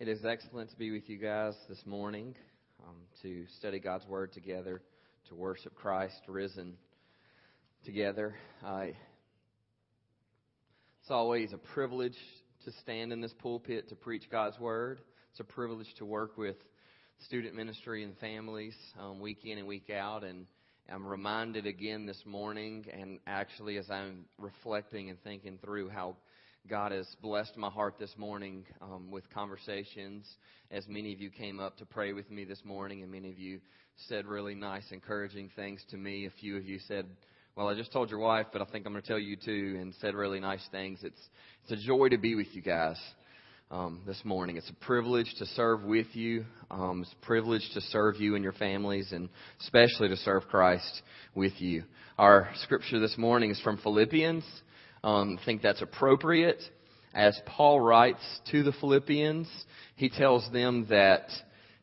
It is excellent to be with you guys this morning um, to study God's Word together, to worship Christ risen together. it's always a privilege to stand in this pulpit to preach God's Word. It's a privilege to work with student ministry and families um, week in and week out. And I'm reminded again this morning, and actually as I'm reflecting and thinking through how God has blessed my heart this morning um, with conversations. As many of you came up to pray with me this morning, and many of you said really nice, encouraging things to me. A few of you said, "Well, I just told your wife, but I think I'm going to tell you too," and said really nice things. It's it's a joy to be with you guys um, this morning. It's a privilege to serve with you. Um, it's a privilege to serve you and your families, and especially to serve Christ with you. Our scripture this morning is from Philippians um, think that's appropriate. As Paul writes to the Philippians, he tells them that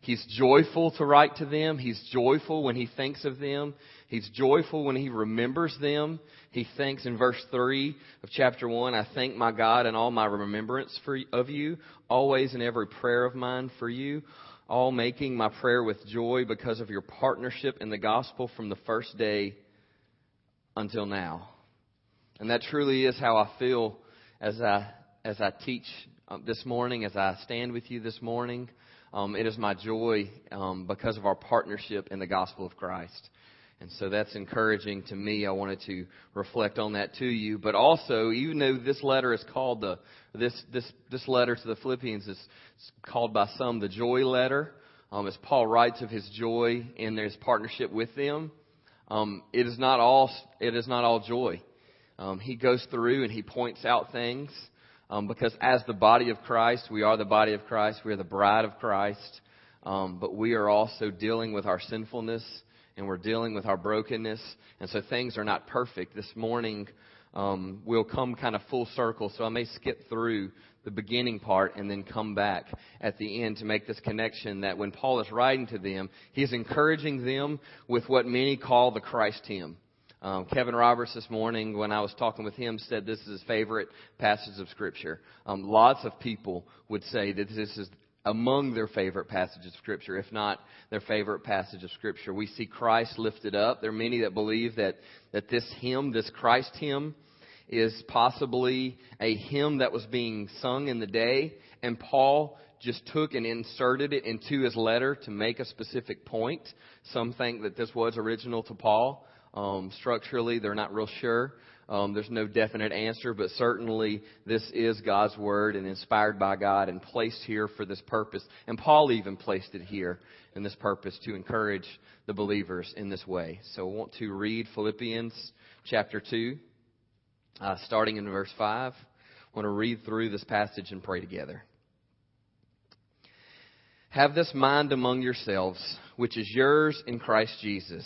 he's joyful to write to them. He's joyful when he thinks of them. He's joyful when he remembers them. He thinks in verse 3 of chapter 1, I thank my God in all my remembrance for, of you, always in every prayer of mine for you, all making my prayer with joy because of your partnership in the gospel from the first day until now. And that truly is how I feel as I, as I teach um, this morning, as I stand with you this morning. Um, it is my joy um, because of our partnership in the gospel of Christ. And so that's encouraging to me. I wanted to reflect on that to you. But also, even though this letter is called the, this, this, this letter to the Philippians is called by some the joy letter, um, as Paul writes of his joy in his partnership with them, um, it is not all, it is not all joy. Um, he goes through and he points out things um, because as the body of Christ, we are the body of Christ, we are the bride of Christ, um, but we are also dealing with our sinfulness and we're dealing with our brokenness, and so things are not perfect. This morning, um, we'll come kind of full circle, so I may skip through the beginning part and then come back at the end to make this connection that when Paul is writing to them, he's encouraging them with what many call the Christ hymn. Um, Kevin Roberts this morning, when I was talking with him, said this is his favorite passage of Scripture. Um, lots of people would say that this is among their favorite passages of Scripture, if not their favorite passage of Scripture. We see Christ lifted up. There are many that believe that, that this hymn, this Christ hymn, is possibly a hymn that was being sung in the day, and Paul just took and inserted it into his letter to make a specific point. Some think that this was original to Paul. Um, structurally, they're not real sure. Um, there's no definite answer, but certainly this is God's word and inspired by God and placed here for this purpose. And Paul even placed it here in this purpose to encourage the believers in this way. So I want to read Philippians chapter 2, uh, starting in verse 5. I want to read through this passage and pray together. Have this mind among yourselves, which is yours in Christ Jesus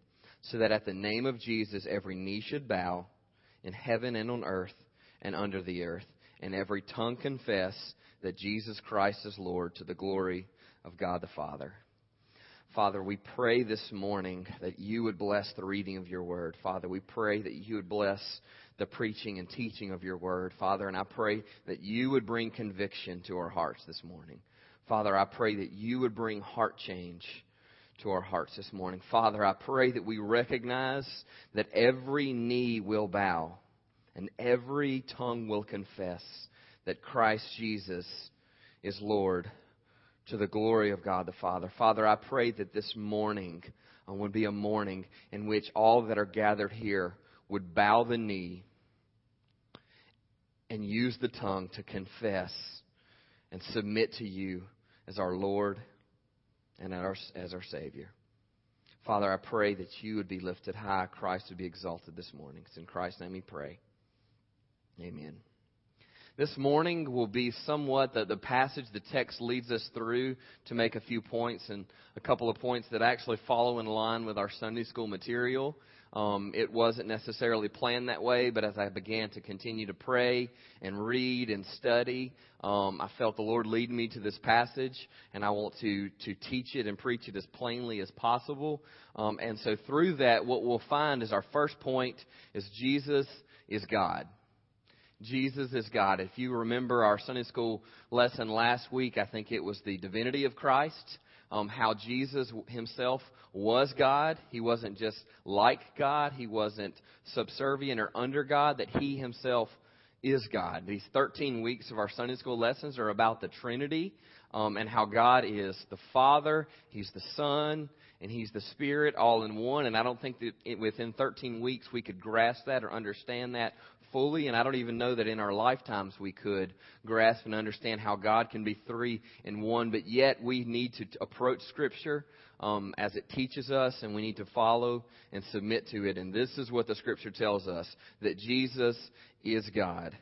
so that at the name of Jesus every knee should bow in heaven and on earth and under the earth, and every tongue confess that Jesus Christ is Lord to the glory of God the Father. Father, we pray this morning that you would bless the reading of your word. Father, we pray that you would bless the preaching and teaching of your word. Father, and I pray that you would bring conviction to our hearts this morning. Father, I pray that you would bring heart change to our hearts this morning. Father, I pray that we recognize that every knee will bow and every tongue will confess that Christ Jesus is Lord to the glory of God the Father. Father, I pray that this morning uh, would be a morning in which all that are gathered here would bow the knee and use the tongue to confess and submit to you as our Lord and our, as our Savior. Father, I pray that you would be lifted high, Christ would be exalted this morning. It's in Christ's name we pray. Amen. This morning will be somewhat the, the passage the text leads us through to make a few points and a couple of points that actually follow in line with our Sunday school material. Um, it wasn't necessarily planned that way, but as I began to continue to pray and read and study, um, I felt the Lord lead me to this passage, and I want to to teach it and preach it as plainly as possible. Um, and so through that, what we'll find is our first point is Jesus is God. Jesus is God. If you remember our Sunday school lesson last week, I think it was the divinity of Christ, um, how Jesus himself was God. He wasn't just like God, he wasn't subservient or under God, that he himself is God. These 13 weeks of our Sunday school lessons are about the Trinity um, and how God is the Father, He's the Son, and He's the Spirit all in one. And I don't think that it, within 13 weeks we could grasp that or understand that fully, and I don't even know that in our lifetimes we could grasp and understand how God can be three in one, but yet we need to approach Scripture um, as it teaches us, and we need to follow and submit to it. And this is what the Scripture tells us that Jesus is God.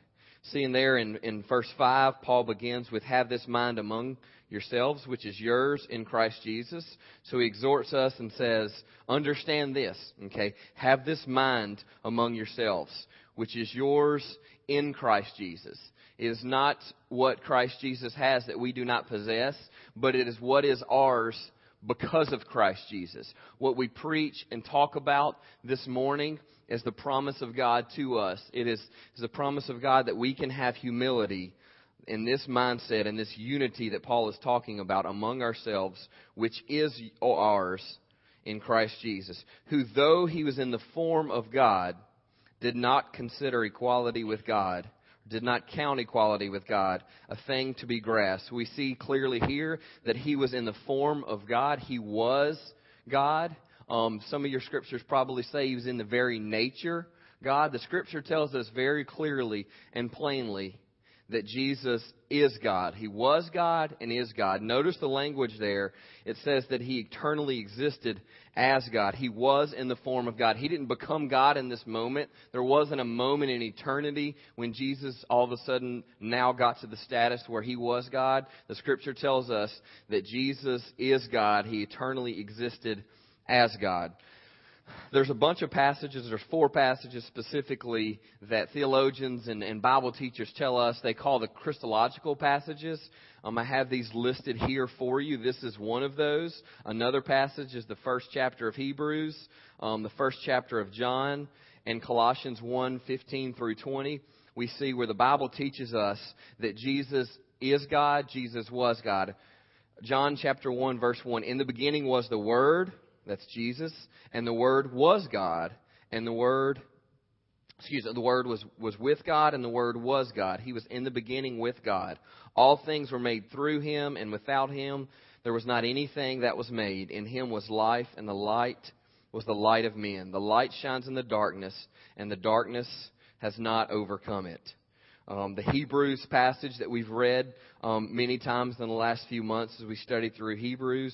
Seeing there in, in verse 5, Paul begins with, Have this mind among yourselves, which is yours in Christ Jesus. So he exhorts us and says, Understand this, okay? Have this mind among yourselves which is yours in Christ Jesus. It is not what Christ Jesus has that we do not possess, but it is what is ours because of Christ Jesus. What we preach and talk about this morning is the promise of God to us. It is, is the promise of God that we can have humility in this mindset and this unity that Paul is talking about among ourselves, which is ours in Christ Jesus, who though he was in the form of God, did not consider equality with God, did not count equality with God a thing to be grasped. We see clearly here that he was in the form of God. He was God. Um, some of your scriptures probably say he was in the very nature God. The scripture tells us very clearly and plainly that Jesus is God. He was God and is God. Notice the language there. It says that he eternally existed as God. He was in the form of God. He didn't become God in this moment. There wasn't a moment in eternity when Jesus all of a sudden now got to the status where he was God. The scripture tells us that Jesus is God. He eternally existed as God there's a bunch of passages, there's four passages specifically that theologians and, and Bible teachers tell us they call the Christological passages. Um, I have these listed here for you. This is one of those. Another passage is the first chapter of Hebrews, um, the first chapter of John, and Colossians 1 15 through 20. We see where the Bible teaches us that Jesus is God, Jesus was God. John chapter 1, verse 1 In the beginning was the Word that's Jesus. And the Word was God. And the Word, excuse me, the Word was, was with God, and the Word was God. He was in the beginning with God. All things were made through Him, and without Him there was not anything that was made. In Him was life, and the light was the light of men. The light shines in the darkness, and the darkness has not overcome it. Um, the Hebrews passage that we've read um, many times in the last few months as we studied through Hebrews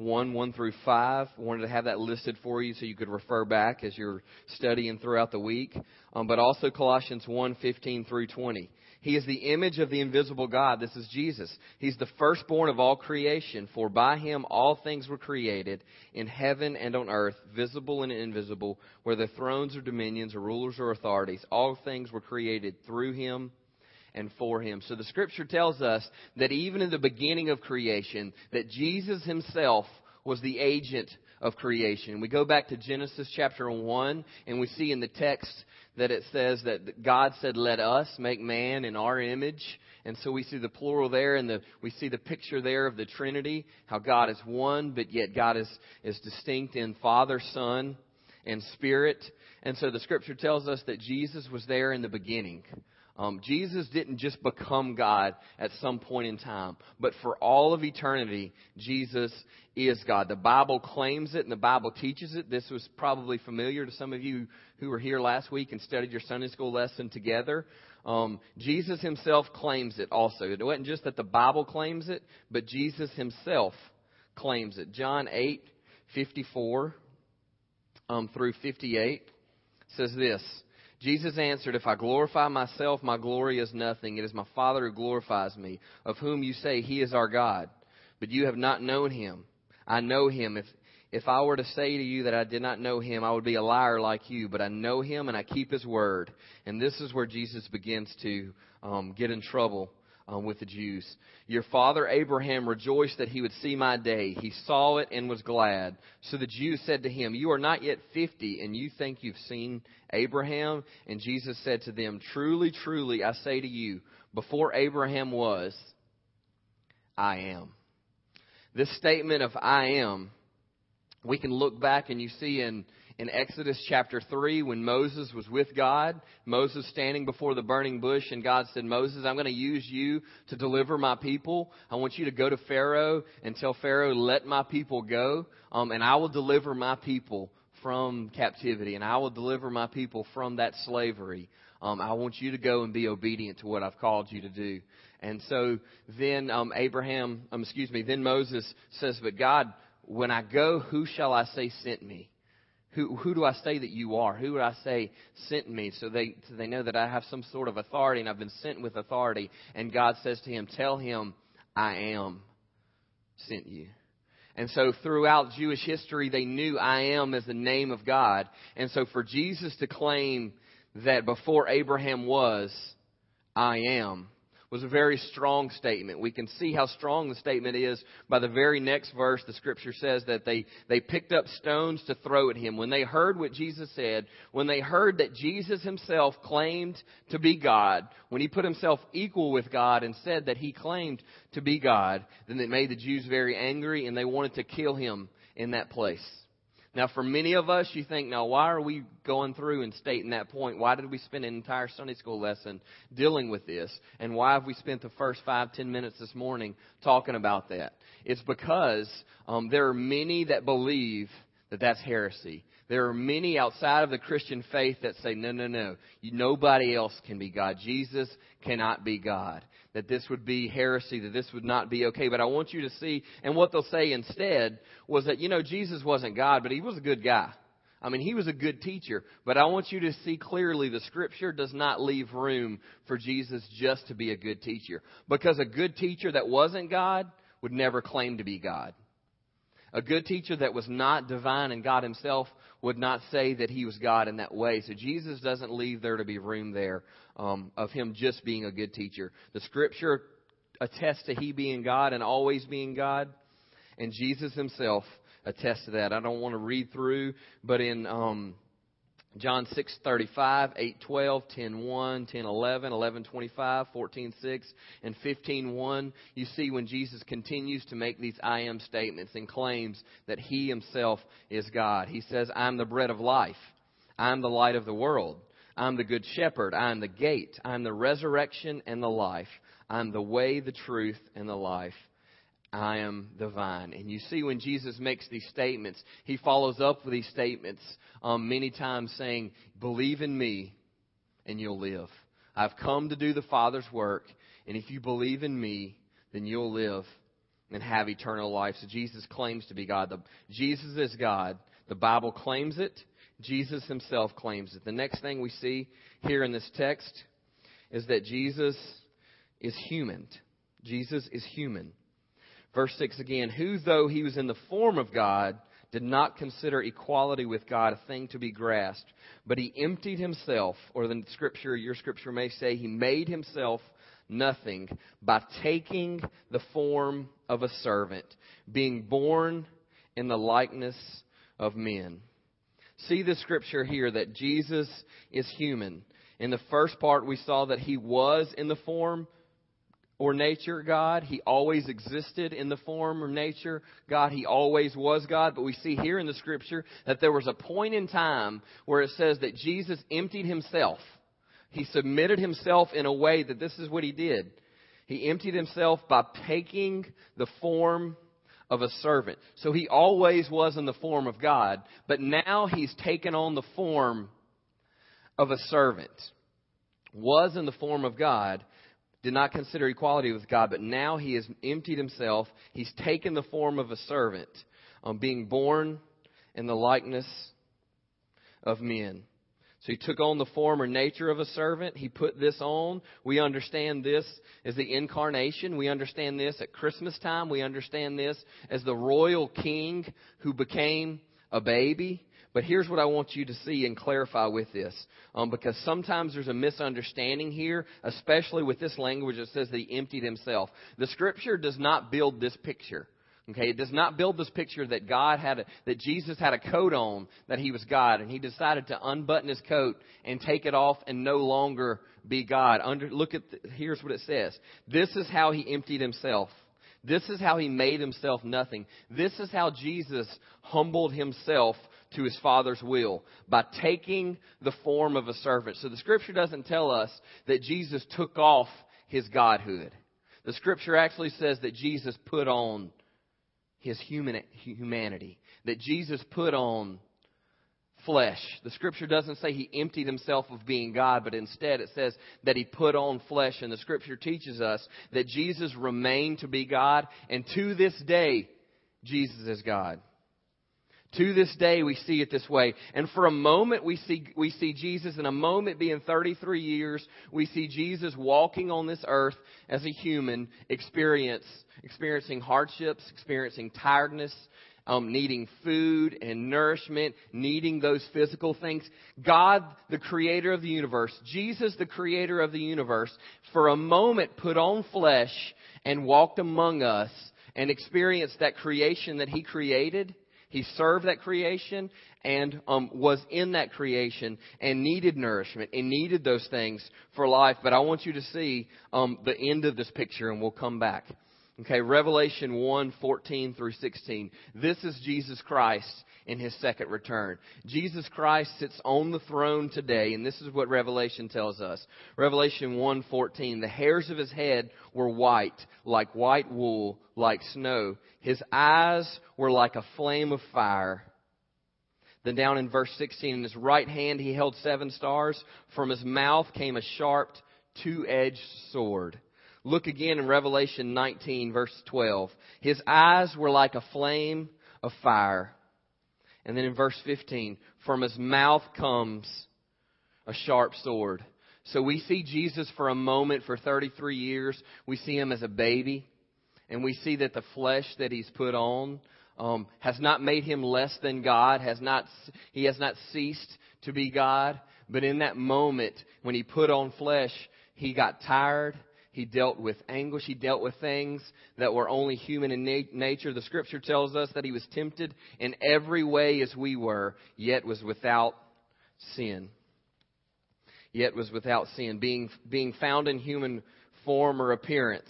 1, 1 through 5. I wanted to have that listed for you so you could refer back as you're studying throughout the week. Um, but also Colossians 1, 15 through 20. He is the image of the invisible God. This is Jesus. He's the firstborn of all creation, for by him all things were created, in heaven and on earth, visible and invisible, whether thrones or dominions or rulers or authorities. All things were created through him and for him. So the scripture tells us that even in the beginning of creation, that Jesus himself was the agent of creation. We go back to Genesis chapter 1 and we see in the text that it says that God said, let us make man in our image. And so we see the plural there and the, we see the picture there of the Trinity, how God is one, but yet God is, is distinct in Father, Son, and Spirit. And so the scripture tells us that Jesus was there in the beginning. Um, Jesus didn't just become God at some point in time, but for all of eternity, Jesus is God. The Bible claims it and the Bible teaches it. This was probably familiar to some of you who were here last week and studied your Sunday school lesson together. Um, Jesus himself claims it also. It wasn't just that the Bible claims it, but Jesus himself claims it. John 8, 54 um, through 58 says this. Jesus answered, If I glorify myself, my glory is nothing. It is my Father who glorifies me, of whom you say he is our God. But you have not known him. I know him. If, if I were to say to you that I did not know him, I would be a liar like you. But I know him and I keep his word. And this is where Jesus begins to um, get in trouble um, with the Jews. Your father Abraham rejoiced that he would see my day. He saw it and was glad. So the Jews said to him, You are not yet fifty, and you think you've seen Abraham? And Jesus said to them, Truly, truly, I say to you, before Abraham was, I am. This statement of I am, we can look back and you see in in Exodus chapter 3 when Moses was with God. Moses standing before the burning bush, and God said, Moses, I'm going to use you to deliver my people. I want you to go to Pharaoh and tell Pharaoh, let my people go, um, and I will deliver my people from captivity, and I will deliver my people from that slavery. Um, I want you to go and be obedient to what I've called you to do. And so then um, Abraham, um, excuse me, then Moses says, But God, when I go, who shall I say sent me? Who, who do I say that you are? Who would I say sent me? So they, so they know that I have some sort of authority and I've been sent with authority. And God says to him, Tell him, I am sent you. And so throughout Jewish history, they knew I am as the name of God. And so for Jesus to claim that before Abraham was, I am, was a very strong statement. We can see how strong the statement is by the very next verse. The scripture says that they, they picked up stones to throw at him. When they heard what Jesus said, when they heard that Jesus himself claimed to be God, when he put himself equal with God and said that he claimed to be God, then it made the Jews very angry and they wanted to kill him in that place. Now, for many of us, you think, now, why are we going through and stating that point? Why did we spend an entire Sunday school lesson dealing with this? And why have we spent the first five, ten minutes this morning talking about that? It's because um, there are many that believe that that's heresy. There are many outside of the Christian faith that say, no, no, no. Nobody else can be God. Jesus cannot be God that this would be heresy, that this would not be okay. But I want you to see, and what they'll say instead was that, you know, Jesus wasn't God, but he was a good guy. I mean, he was a good teacher, but I want you to see clearly the scripture does not leave room for Jesus just to be a good teacher. Because a good teacher that wasn't God would never claim to be God. A good teacher that was not divine and God himself would not say that he was God in that way. So Jesus doesn't leave there to be room there um, of him just being a good teacher. The scripture attests to he being God and always being God, and Jesus himself attests to that. I don't want to read through, but in um, John 6:35, 8:12, 10:1, 10:11, 11:25, 14:6, and 15:1, you see when Jesus continues to make these I am statements and claims that he himself is God. He says, "I'm the bread of life. I'm the light of the world. I'm the good shepherd. I'm the gate. I'm the resurrection and the life. I'm the way, the truth, and the life. I am the vine. And you see, when Jesus makes these statements, he follows up with these statements um, many times saying, Believe in me, and you'll live. I've come to do the Father's work, and if you believe in me, then you'll live and have eternal life. So Jesus claims to be God. The, Jesus is God. The Bible claims it. Jesus himself claims it. The next thing we see here in this text is that Jesus is human. Jesus is human. Verse 6 again, who though he was in the form of God, did not consider equality with God a thing to be grasped, but he emptied himself, or the scripture, your scripture may say, he made himself nothing by taking the form of a servant, being born in the likeness of men. See the scripture here that Jesus is human. In the first part, we saw that he was in the form or nature God. He always existed in the form or nature God. He always was God. But we see here in the scripture that there was a point in time where it says that Jesus emptied himself. He submitted himself in a way that this is what he did. He emptied himself by taking the form of a servant. So he always was in the form of God, but now he's taken on the form of a servant. Was in the form of God, did not consider equality with God, but now he has emptied himself. He's taken the form of a servant, um, being born in the likeness of men. So he took on the form or nature of a servant. He put this on. We understand this as the incarnation. We understand this at Christmas time. We understand this as the royal king who became a baby. But here's what I want you to see and clarify with this. Um, because sometimes there's a misunderstanding here, especially with this language that says that he emptied himself. The scripture does not build this picture. Okay, it does not build this picture that God had a, that Jesus had a coat on that he was God and he decided to unbutton his coat and take it off and no longer be God. Under look at the, here's what it says. This is how he emptied himself. This is how he made himself nothing. This is how Jesus humbled himself to his Father's will by taking the form of a servant. So the scripture doesn't tell us that Jesus took off his godhood. The scripture actually says that Jesus put on his human, humanity, that Jesus put on flesh. The scripture doesn't say he emptied himself of being God, but instead it says that he put on flesh. And the scripture teaches us that Jesus remained to be God, and to this day, Jesus is God. To this day, we see it this way. And for a moment, we see, we see Jesus, in a moment being 33 years, we see Jesus walking on this earth as a human, experience, experiencing hardships, experiencing tiredness, um, needing food and nourishment, needing those physical things. God, the creator of the universe, Jesus, the creator of the universe, for a moment put on flesh and walked among us and experienced that creation that he created he served that creation and um, was in that creation and needed nourishment and needed those things for life. But I want you to see um, the end of this picture, and we'll come back. Okay, Revelation 1, 14 through 16. This is Jesus Christ in his second return. Jesus Christ sits on the throne today, and this is what Revelation tells us. Revelation 1:14, the hairs of his head were white, like white wool, like snow. His eyes were like a flame of fire. Then down in verse 16, in his right hand he held seven stars. From his mouth came a sharp, two-edged sword. Look again in Revelation 19, verse 12. His eyes were like a flame of fire. And then in verse 15, from his mouth comes a sharp sword. So we see Jesus for a moment for 33 years. We see him as a baby. And we see that the flesh that he's put on um, has not made him less than God. Has not, he has not ceased to be God. But in that moment, when he put on flesh, he got tired. He dealt with anguish. He dealt with things that were only human in na- nature. The scripture tells us that he was tempted in every way as we were, yet was without sin. Yet was without sin. Being, being found in human form or appearance.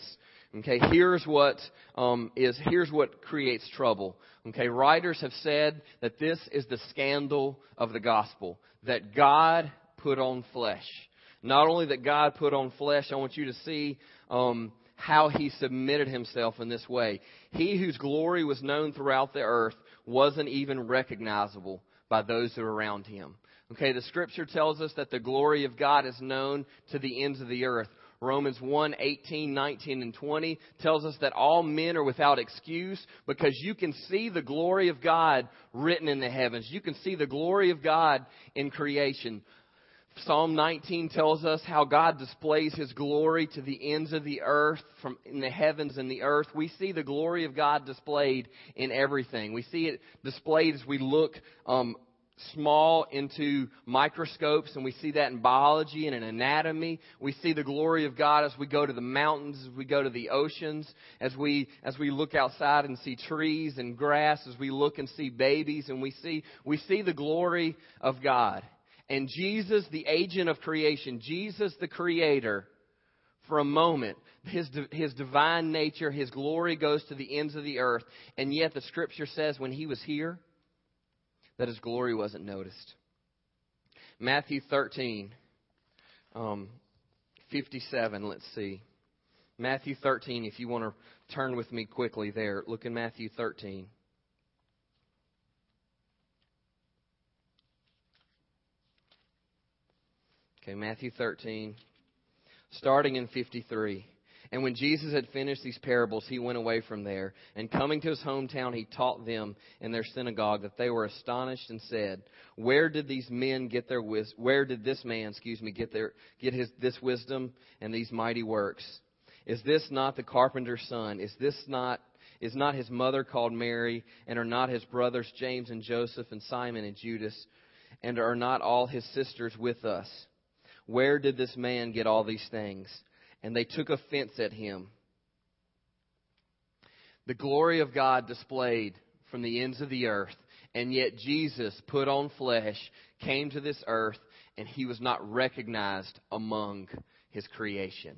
Okay, here's what um, is here's what creates trouble. Okay, writers have said that this is the scandal of the gospel that God put on flesh. Not only that God put on flesh, I want you to see um, how he submitted himself in this way. He whose glory was known throughout the earth wasn't even recognizable by those who are around him. Okay, the scripture tells us that the glory of God is known to the ends of the earth. Romans 1, 18, 19, and 20 tells us that all men are without excuse because you can see the glory of God written in the heavens. You can see the glory of God in creation. Psalm 19 tells us how God displays His glory to the ends of the earth, from in the heavens and the earth. We see the glory of God displayed in everything. We see it displayed as we look um, small into microscopes, and we see that in biology and in anatomy. We see the glory of God as we go to the mountains, as we go to the oceans, as we as we look outside and see trees and grass, as we look and see babies, and we see we see the glory of God. And Jesus, the agent of creation, Jesus, the creator, for a moment, his, his divine nature, his glory goes to the ends of the earth. And yet the scripture says when he was here, that his glory wasn't noticed. Matthew 13, um, 57, let's see. Matthew 13, if you want to turn with me quickly there, look in Matthew 13. Okay, Matthew 13, starting in 53. And when Jesus had finished these parables, he went away from there. And coming to his hometown, he taught them in their synagogue that they were astonished and said, "Where did these men get their wis- Where did this man, excuse me, get their get his this wisdom and these mighty works? Is this not the carpenter's son? Is this not is not his mother called Mary, and are not his brothers James and Joseph and Simon and Judas, and are not all his sisters with us? Where did this man get all these things?" and they took offense at him. The glory of God displayed from the ends of the earth, and yet Jesus put on flesh, came to this earth, and he was not recognized among his creation.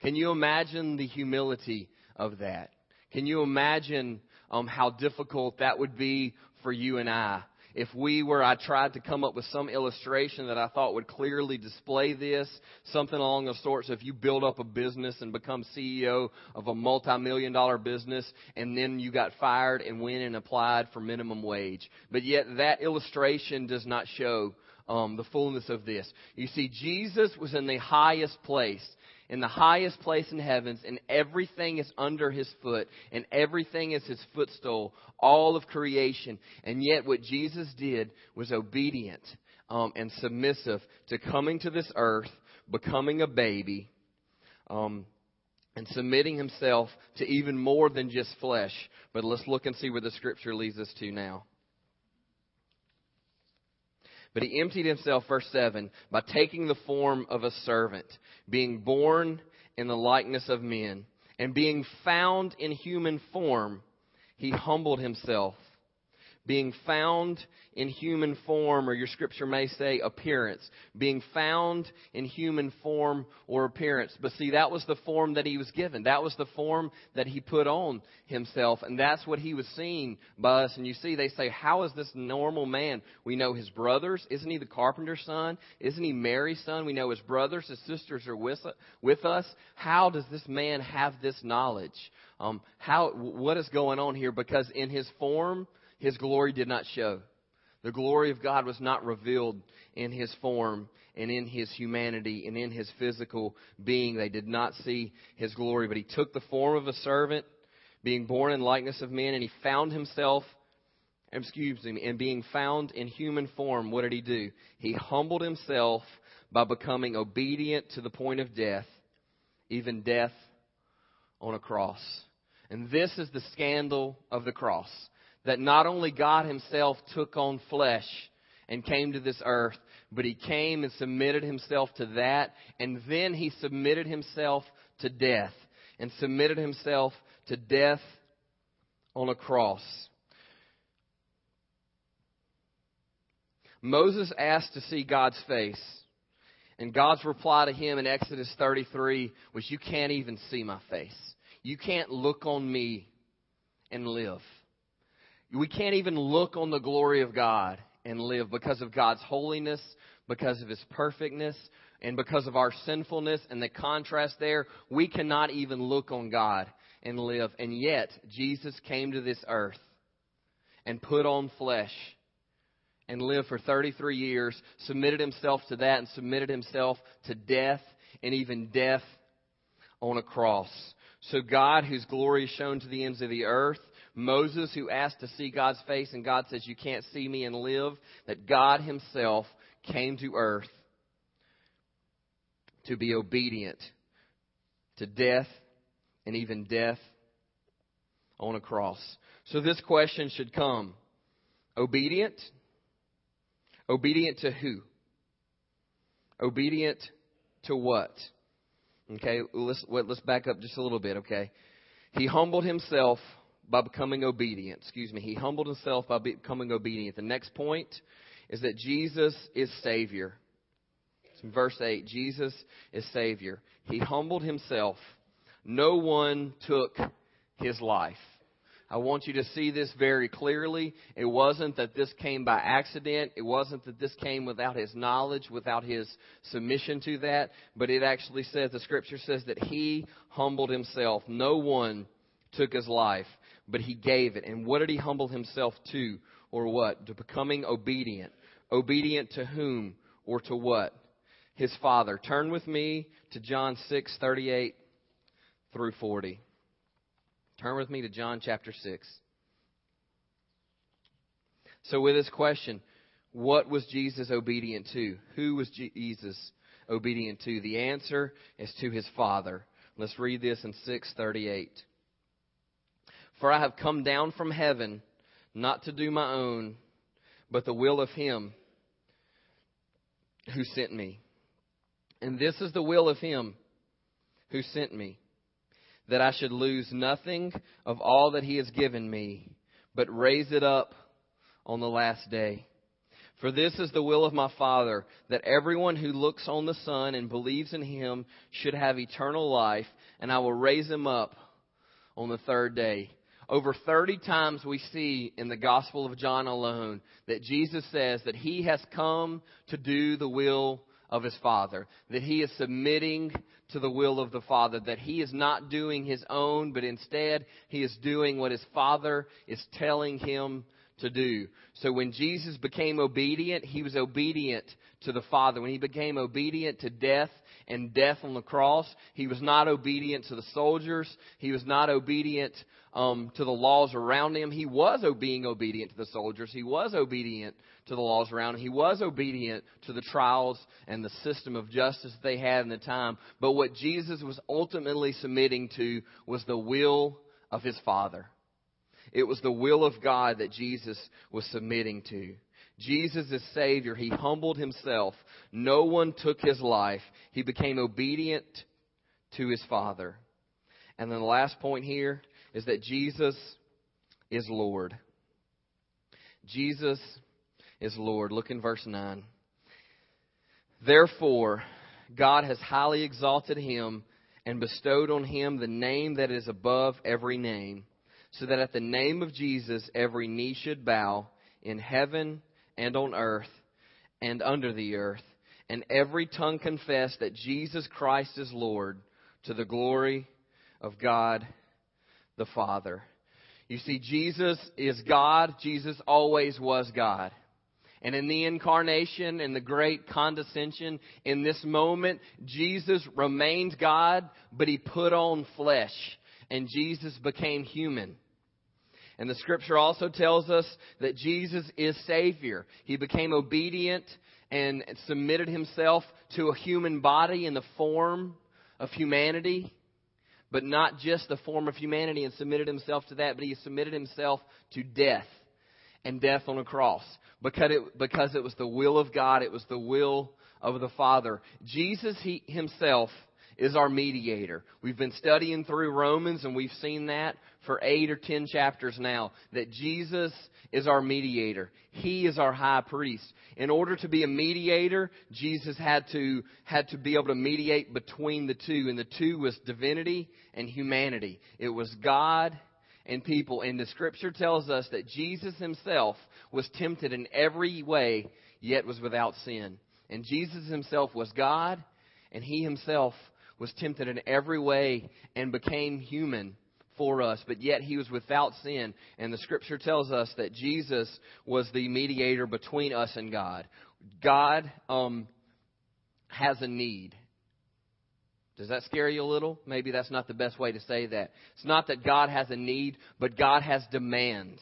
Can you imagine the humility of that? Can you imagine um, how difficult that would be for you and I if we were, I tried to come up with some illustration that I thought would clearly display this, something along the sorts of you build up a business and become CEO of a multi-million dollar business and then you got fired and went and applied for minimum wage. But yet that illustration does not show um, the fullness of this. You see, Jesus was in the highest place in the highest place in heavens, and everything is under his foot, and everything is his footstool, all of creation. And yet, what Jesus did was obedient um, and submissive to coming to this earth, becoming a baby, um, and submitting himself to even more than just flesh. But let's look and see where the scripture leads us to now. But he emptied himself, verse 7, by taking the form of a servant, being born in the likeness of men, and being found in human form, he humbled himself being found in human form, or your scripture may say appearance, being found in human form or appearance. But see, that was the form that he was given. That was the form that he put on himself, and that's what he was seen by us. And you see, they say, How is this normal man? We know his brothers. Isn't he the carpenter's son? Isn't he Mary's son? We know his brothers, his sisters are with, with us. How does this man have this knowledge? Um, how, what is going on here? Because in his form, his glory did not show. The glory of God was not revealed in his form and in his humanity and in his physical being. They did not see his glory, but he took the form of a servant, being born in likeness of men, and he found himself, excuse me, and being found in human form, what did he do? He humbled himself by becoming obedient to the point of death, even death on a cross. And this is the scandal of the cross that not only God Himself took on flesh and came to this earth, but He came and submitted Himself to that, and then He submitted Himself to death, and submitted Himself to death on a cross. Moses asked to see God's face. And God's reply to him in Exodus 33 was, You can't even see my face. You can't look on me and live. We can't even look on the glory of God and live because of God's holiness, because of His perfectness, and because of our sinfulness and the contrast there. We cannot even look on God and live. And yet, Jesus came to this earth and put on flesh and lived for 33 years, submitted himself to that, and submitted himself to death and even death on a cross. So God, whose glory is shown to the ends of the earth, Moses, who asked to see God's face, and God says, You can't see me and live, that God Himself came to earth to be obedient to death and even death on a cross. So this question should come obedient? Obedient to who? Obedient to what? Okay, let's, let's back up just a little bit, okay? He humbled himself by becoming obedient. Excuse me. He humbled himself by becoming obedient. The next point is that Jesus is Savior. It's in verse 8. Jesus is Savior. He humbled himself. No one took his life. I want you to see this very clearly. It wasn't that this came by accident. It wasn't that this came without his knowledge, without his submission to that. But it actually says, the scripture says that he humbled himself. No one took his life but he gave it. And what did he humble himself to, or what? To becoming obedient. Obedient to whom, or to what? His Father. Turn with me to John 6, 38 through 40. Turn with me to John chapter 6. So, with this question, what was Jesus obedient to? Who was Jesus obedient to? The answer is to his Father. Let's read this in 638. For I have come down from heaven not to do my own, but the will of him who sent me. And this is the will of him who sent me, that I should lose nothing of all that he has given me, but raise it up on the last day. For this is the will of my Father, that everyone who looks on the Son and believes in him should have eternal life, and I will raise him up on the third day. Over 30 times we see in the Gospel of John alone that Jesus says that he has come to do the will of his Father, that he is submitting to the will of the Father, that he is not doing his own, but instead he is doing what his Father is telling him to do. So when Jesus became obedient, he was obedient to the Father. When he became obedient to death and death on the cross, he was not obedient to the soldiers. He was not obedient um, to the laws around him. He was being obedient to the soldiers. He was obedient to the laws around him. He was obedient to the trials and the system of justice they had in the time. But what Jesus was ultimately submitting to was the will of his Father. It was the will of God that Jesus was submitting to. Jesus is Savior. He humbled himself. No one took his life. He became obedient to his Father. And then the last point here is that Jesus is Lord. Jesus is Lord. Look in verse 9. Therefore, God has highly exalted him and bestowed on him the name that is above every name, so that at the name of Jesus every knee should bow in heaven and on earth and under the earth, and every tongue confess that Jesus Christ is Lord to the glory of God the Father. You see, Jesus is God. Jesus always was God. And in the incarnation and the great condescension, in this moment, Jesus remained God, but he put on flesh. And Jesus became human. And the scripture also tells us that Jesus is Savior. He became obedient and submitted himself to a human body in the form of humanity but not just the form of humanity and submitted himself to that, but he submitted himself to death and death on a cross because it, because it was the will of God, it was the will of the Father. Jesus he, himself is our mediator. We've been studying through Romans and we've seen that for eight or ten chapters now, that Jesus is our mediator. He is our high priest. In order to be a mediator, Jesus had to, had to be able to mediate between the two, and the two was divinity and humanity. It was God and people. And the scripture tells us that Jesus himself was tempted in every way, yet was without sin. And Jesus himself was God, and he himself was tempted in every way and became human for us, but yet he was without sin. And the scripture tells us that Jesus was the mediator between us and God. God um, has a need. Does that scare you a little? Maybe that's not the best way to say that. It's not that God has a need, but God has demands.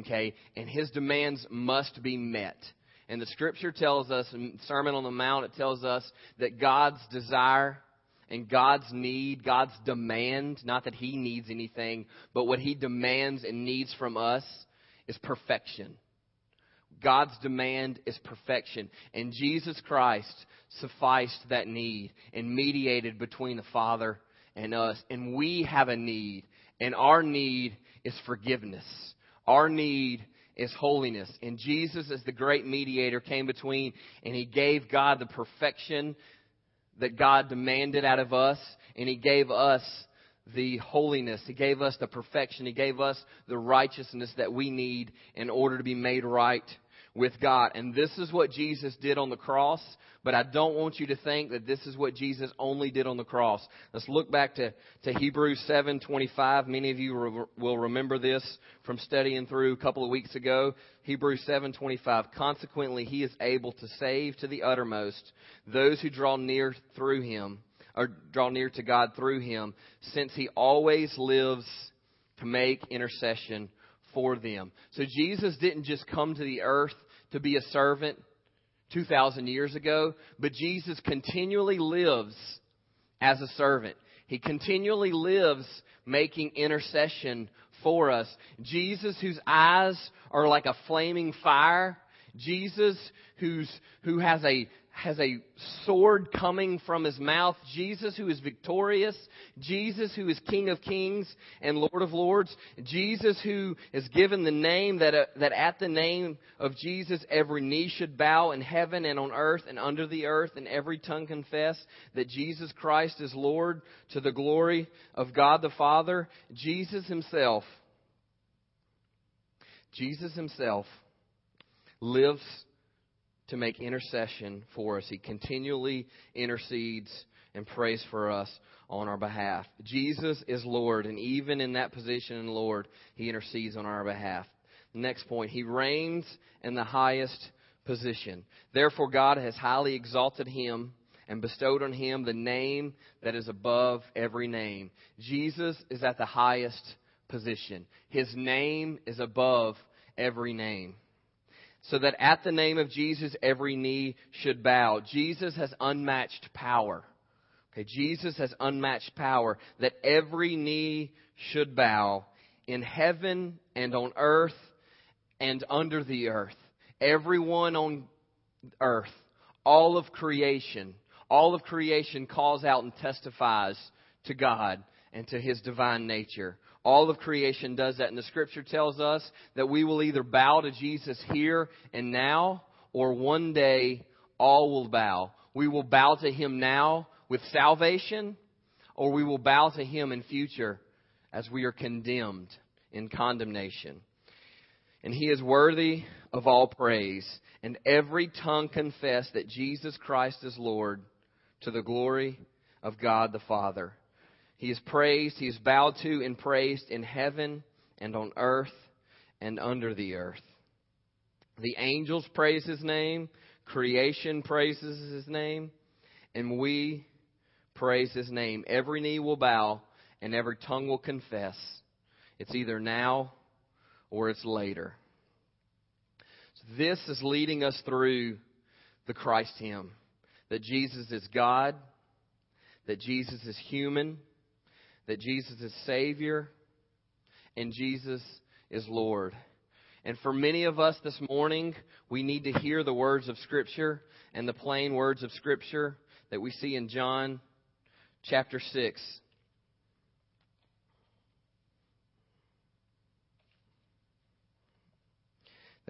Okay? And his demands must be met. And the scripture tells us, in Sermon on the Mount, it tells us that God's desire and God's need, God's demand, not that He needs anything, but what He demands and needs from us is perfection. God's demand is perfection. And Jesus Christ sufficed that need and mediated between the Father and us. And we have a need, and our need is forgiveness. Our need is holiness. And Jesus, as the great mediator, came between and he gave God the perfection that God demanded out of us, and He gave us the holiness. He gave us the perfection. He gave us the righteousness that we need in order to be made right with God. And this is what Jesus did on the cross, but I don't want you to think that this is what Jesus only did on the cross. Let's look back to, to Hebrews 7:25. Many of you re- will remember this from studying through a couple of weeks ago. Hebrews 7:25. Consequently, he is able to save to the uttermost those who draw near through him or draw near to God through him, since he always lives to make intercession for them. So Jesus didn't just come to the earth to be a servant 2,000 years ago, but Jesus continually lives as a servant. He continually lives making intercession for us. Jesus, whose eyes are like a flaming fire. Jesus, who's, who has a has a sword coming from his mouth. Jesus, who is victorious. Jesus, who is King of kings and Lord of lords. Jesus, who is given the name that, uh, that at the name of Jesus every knee should bow in heaven and on earth and under the earth and every tongue confess that Jesus Christ is Lord to the glory of God the Father. Jesus himself, Jesus himself lives to make intercession for us. He continually intercedes and prays for us on our behalf. Jesus is Lord, and even in that position in Lord, He intercedes on our behalf. Next point, He reigns in the highest position. Therefore, God has highly exalted Him and bestowed on Him the name that is above every name. Jesus is at the highest position. His name is above every name so that at the name of Jesus every knee should bow. Jesus has unmatched power. Okay, Jesus has unmatched power that every knee should bow in heaven and on earth and under the earth. Everyone on earth, all of creation, all of creation calls out and testifies to God and to his divine nature. All of creation does that. And the scripture tells us that we will either bow to Jesus here and now, or one day all will bow. We will bow to him now with salvation, or we will bow to him in future as we are condemned in condemnation. And he is worthy of all praise, and every tongue confess that Jesus Christ is Lord to the glory of God the Father. He is praised, he is bowed to and praised in heaven and on earth and under the earth. The angels praise his name, creation praises his name, and we praise his name. Every knee will bow and every tongue will confess. It's either now or it's later. So this is leading us through the Christ hymn that Jesus is God, that Jesus is human, that Jesus is Savior and Jesus is Lord. And for many of us this morning, we need to hear the words of Scripture and the plain words of Scripture that we see in John chapter 6.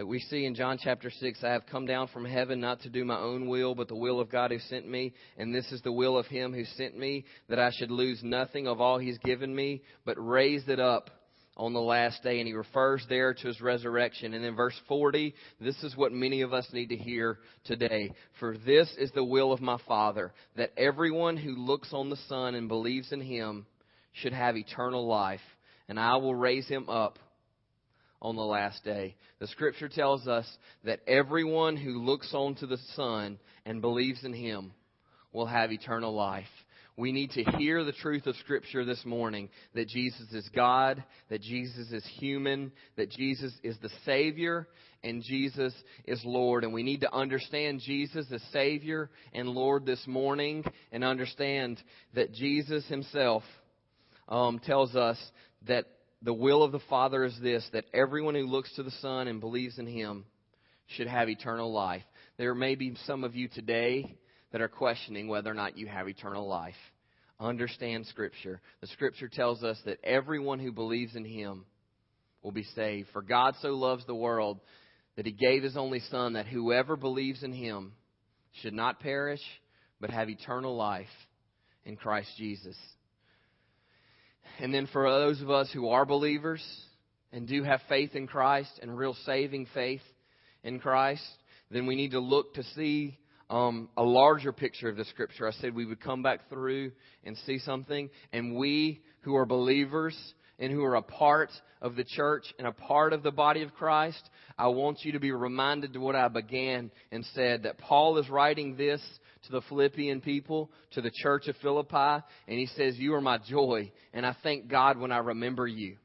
That we see in John chapter 6 I have come down from heaven not to do my own will, but the will of God who sent me. And this is the will of him who sent me, that I should lose nothing of all he's given me, but raise it up on the last day. And he refers there to his resurrection. And in verse 40, this is what many of us need to hear today. For this is the will of my Father, that everyone who looks on the Son and believes in him should have eternal life. And I will raise him up on the last day. The scripture tells us that everyone who looks on to the Son and believes in Him will have eternal life. We need to hear the truth of Scripture this morning that Jesus is God, that Jesus is human, that Jesus is the Savior, and Jesus is Lord. And we need to understand Jesus as Savior and Lord this morning and understand that Jesus Himself um, tells us that the will of the Father is this that everyone who looks to the Son and believes in Him should have eternal life. There may be some of you today that are questioning whether or not you have eternal life. Understand Scripture. The Scripture tells us that everyone who believes in Him will be saved. For God so loves the world that He gave His only Son, that whoever believes in Him should not perish, but have eternal life in Christ Jesus. And then for those of us who are believers and do have faith in Christ and real saving faith in Christ, then we need to look to see um, a larger picture of the Scripture. I said we would come back through and see something. And we who are believers and who are a part of the church and a part of the body of Christ, I want you to be reminded to what I began and said that Paul is writing this to the Philippian people, to the church of Philippi, and he says, You are my joy, and I thank God when I remember you.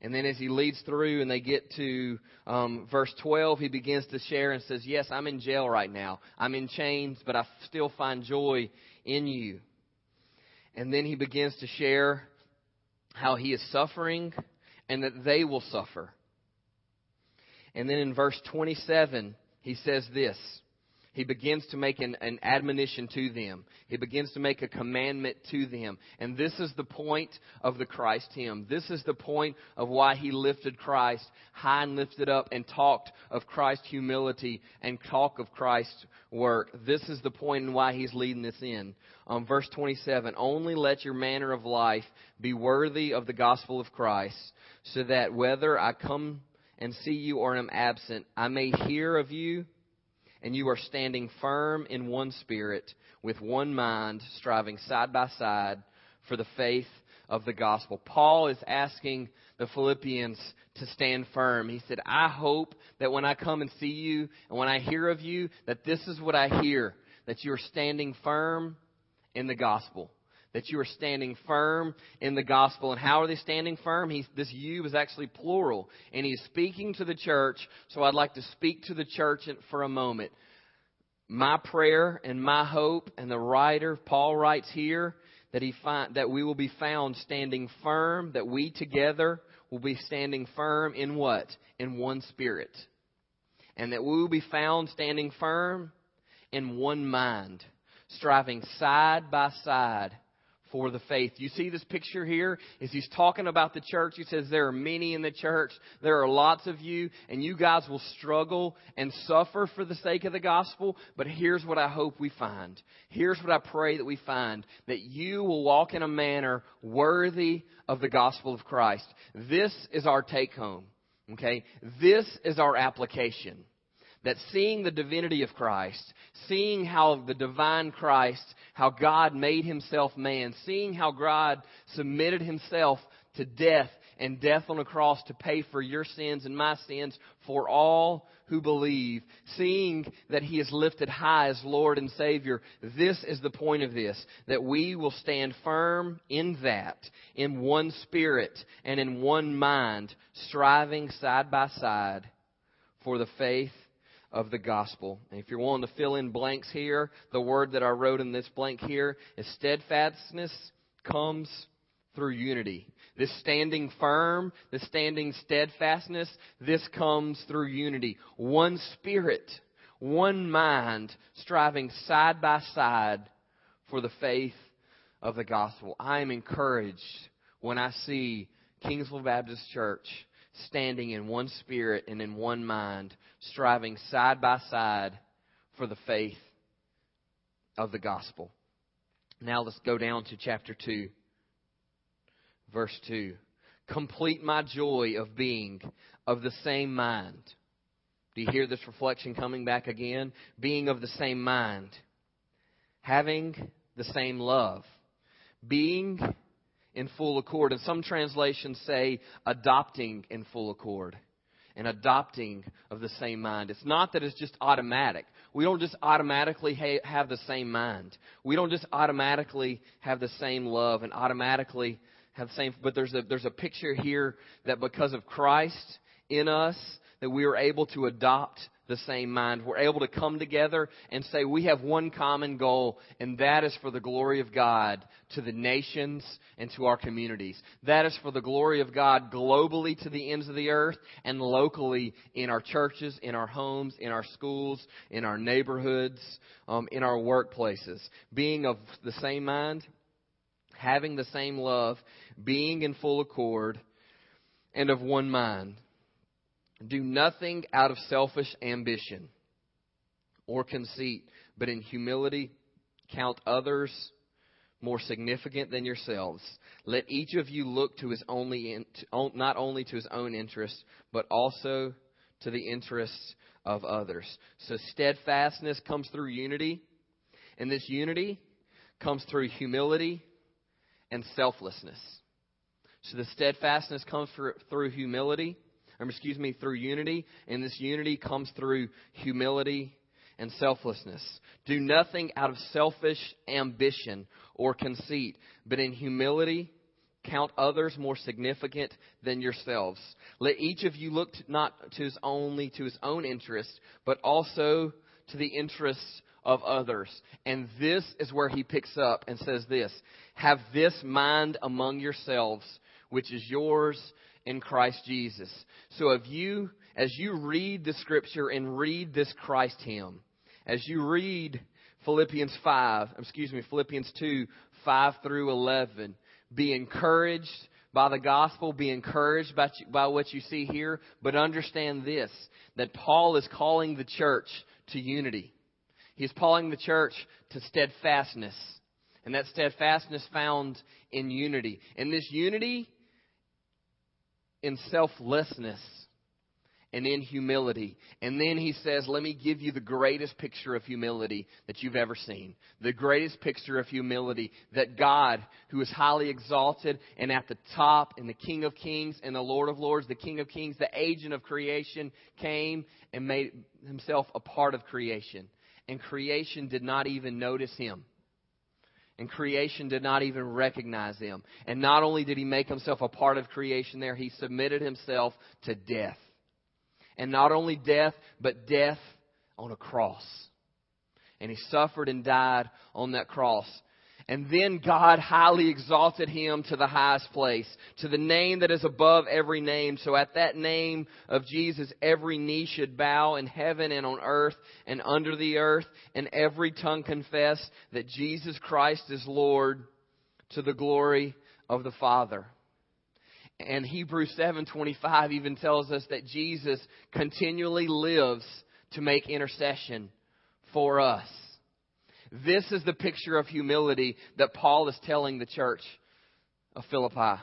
And then as he leads through and they get to um, verse 12, he begins to share and says, Yes, I'm in jail right now. I'm in chains, but I still find joy in you. And then he begins to share how he is suffering and that they will suffer. And then in verse 27, he says this he begins to make an, an, admonition to them. He begins to make a commandment to them. And this is the point of the Christ hymn. This is the point of why he lifted Christ high and lifted up and talked of Christ's humility and talk of Christ's work. This is the point in why he's leading this in. Um, verse 27, only let your manner of life be worthy of the gospel of Christ, so that whether I come and see you or am absent, I may hear of you and you are standing firm in one spirit, with one mind, striving side by side for the faith of the gospel. Paul is asking the Philippians to stand firm. He said, I hope that when I come and see you and when I hear of you, that this is what I hear, that you are standing firm in the gospel that you are standing firm in the gospel. And how are they standing firm? He's, this you is actually plural. And he's speaking to the church. So I'd like to speak to the church for a moment. My prayer and my hope, and the writer, Paul writes here, that, he find, that we will be found standing firm, that we together will be standing firm in what? In one spirit. And that we will be found standing firm in one mind, striving side by side for the faith. You see this picture here? As he's talking about the church, he says there are many in the church. There are lots of you, and you guys will struggle and suffer for the sake of the gospel. But here's what I hope we find. Here's what I pray that we find. That you will walk in a manner worthy of the gospel of Christ. This is our take home. Okay? This is our application that seeing the divinity of Christ, seeing how the divine Christ, how God made himself man, seeing how God submitted himself to death and death on a cross to pay for your sins and my sins for all who believe, seeing that he is lifted high as Lord and Savior, this is the point of this, that we will stand firm in that, in one spirit and in one mind, striving side by side for the faith of the gospel. And if you're wanting to fill in blanks here, the word that I wrote in this blank here is steadfastness comes through unity. This standing firm, this standing steadfastness, this comes through unity. One spirit, one mind, striving side by side for the faith of the gospel. I am encouraged when I see Kingsville Baptist Church standing in one spirit and in one mind, striving side by side for the faith of the gospel. Now let's go down to chapter 2, verse 2. Complete my joy of being of the same mind. Do you hear this reflection coming back again? Being of the same mind, having the same love, being in full accord. And some translations say adopting in full accord. And adopting of the same mind. It's not that it's just automatic. We don't just automatically ha- have the same mind. We don't just automatically have the same love and automatically have the same. But there's a there's a picture here that because of Christ in us, that we are able to adopt the same mind. We're able to come together and say we have one common goal, and that is for the glory of God to the nations and to our communities. That is for the glory of God globally to the ends of the earth and locally in our churches, in our homes, in our schools, in our neighborhoods, um, in our workplaces. Being of the same mind, having the same love, being in full accord, and of one mind. Do nothing out of selfish ambition or conceit, but in humility count others more significant than yourselves. Let each of you look to his only in, to, not only to his own interests, but also to the interests of others. So steadfastness comes through unity, and this unity comes through humility and selflessness. So the steadfastness comes through humility, or excuse me, through unity, and this unity comes through humility and selflessness. Do nothing out of selfish ambition or conceit, but in humility count others more significant than yourselves. Let each of you look to, not to his only to his own interest, but also to the interests of others. And this is where he picks up and says this, have this mind among yourselves, which is yours in Christ Jesus. So if you, as you read the scripture and read this Christ hymn, as you read Philippians 5, excuse me, Philippians 2, 5 through 11, be encouraged by the gospel, be encouraged by, by what you see here, but understand this, that Paul is calling the church to unity. He's calling the church to steadfastness. And that steadfastness found in unity. And this unity in selflessness and in humility. And then he says, Let me give you the greatest picture of humility that you've ever seen. The greatest picture of humility that God, who is highly exalted and at the top, and the King of Kings and the Lord of Lords, the King of Kings, the agent of creation, came and made himself a part of creation. And creation did not even notice him. And creation did not even recognize him. And not only did he make himself a part of creation there, he submitted himself to death and not only death, but death on a cross. And he suffered and died on that cross. And then God highly exalted him to the highest place, to the name that is above every name. So at that name of Jesus, every knee should bow in heaven and on earth and under the earth, and every tongue confess that Jesus Christ is Lord to the glory of the Father. And Hebrews 7:25 even tells us that Jesus continually lives to make intercession for us. This is the picture of humility that Paul is telling the church of Philippi.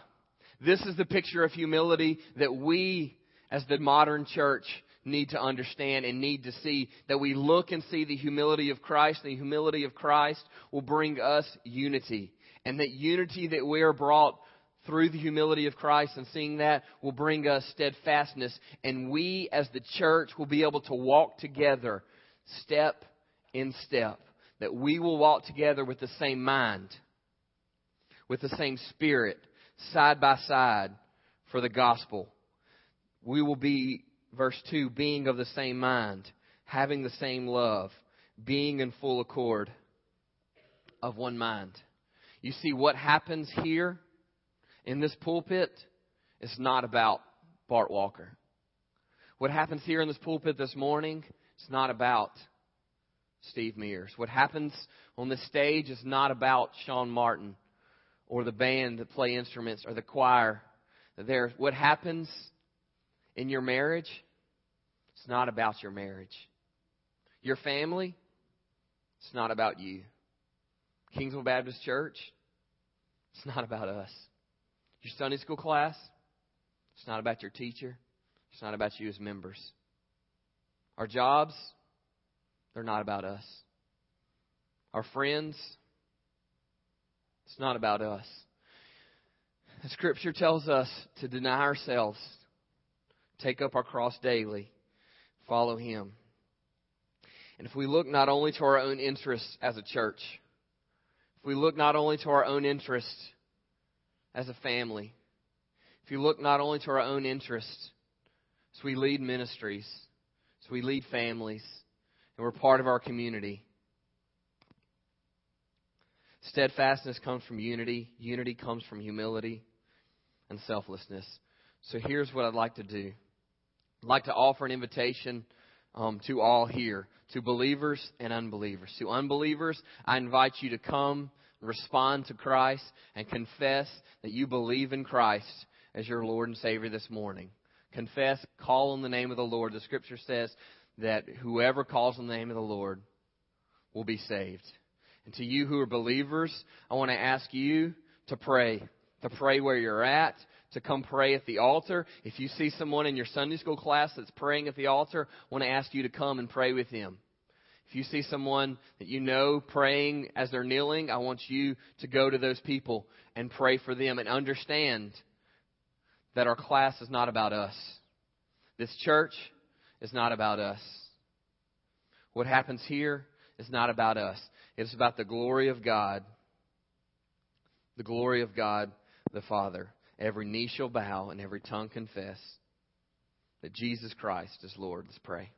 This is the picture of humility that we as the modern church need to understand and need to see that we look and see the humility of Christ. The humility of Christ will bring us unity. And that unity that we are brought through the humility of Christ and seeing that will bring us steadfastness. And we as the church will be able to walk together step in step. That we will walk together with the same mind, with the same spirit, side by side for the gospel. We will be, verse 2, being of the same mind, having the same love, being in full accord of one mind. You see what happens here in this pulpit is not about Bart Walker. What happens here in this pulpit this morning is not about Steve Mears. What happens on this stage is not about Sean Martin or the band that play instruments or the choir. There, what happens in your marriage, it's not about your marriage. Your family, it's not about you. Kingsville Baptist Church, it's not about us. Your Sunday school class, it's not about your teacher. It's not about you as members. Our jobs, they're not about us. Our friends, it's not about us. The scripture tells us to deny ourselves, take up our cross daily, follow Him. And if we look not only to our own interests as a church, if we look not only to our own interests as a family, if you look not only to our own interests, as we lead ministries, as we lead families, and we're part of our community, steadfastness comes from unity, unity comes from humility and selflessness. So here's what I'd like to do I'd like to offer an invitation um, to all here, to believers and unbelievers. To unbelievers, I invite you to come respond to Christ and confess that you believe in Christ as your Lord and Savior this morning. Confess, call on the name of the Lord. The scripture says that whoever calls on the name of the Lord will be saved. And to you who are believers, I want to ask you to pray. To pray where you're at, to come pray at the altar. If you see someone in your Sunday school class that's praying at the altar, I want to ask you to come and pray with them. If you see someone that you know praying as they're kneeling, I want you to go to those people and pray for them and understand that our class is not about us. This church is not about us. What happens here is not about us. It's about the glory of God. The glory of God the Father. Every knee shall bow and every tongue confess that Jesus Christ is Lord. Let's pray.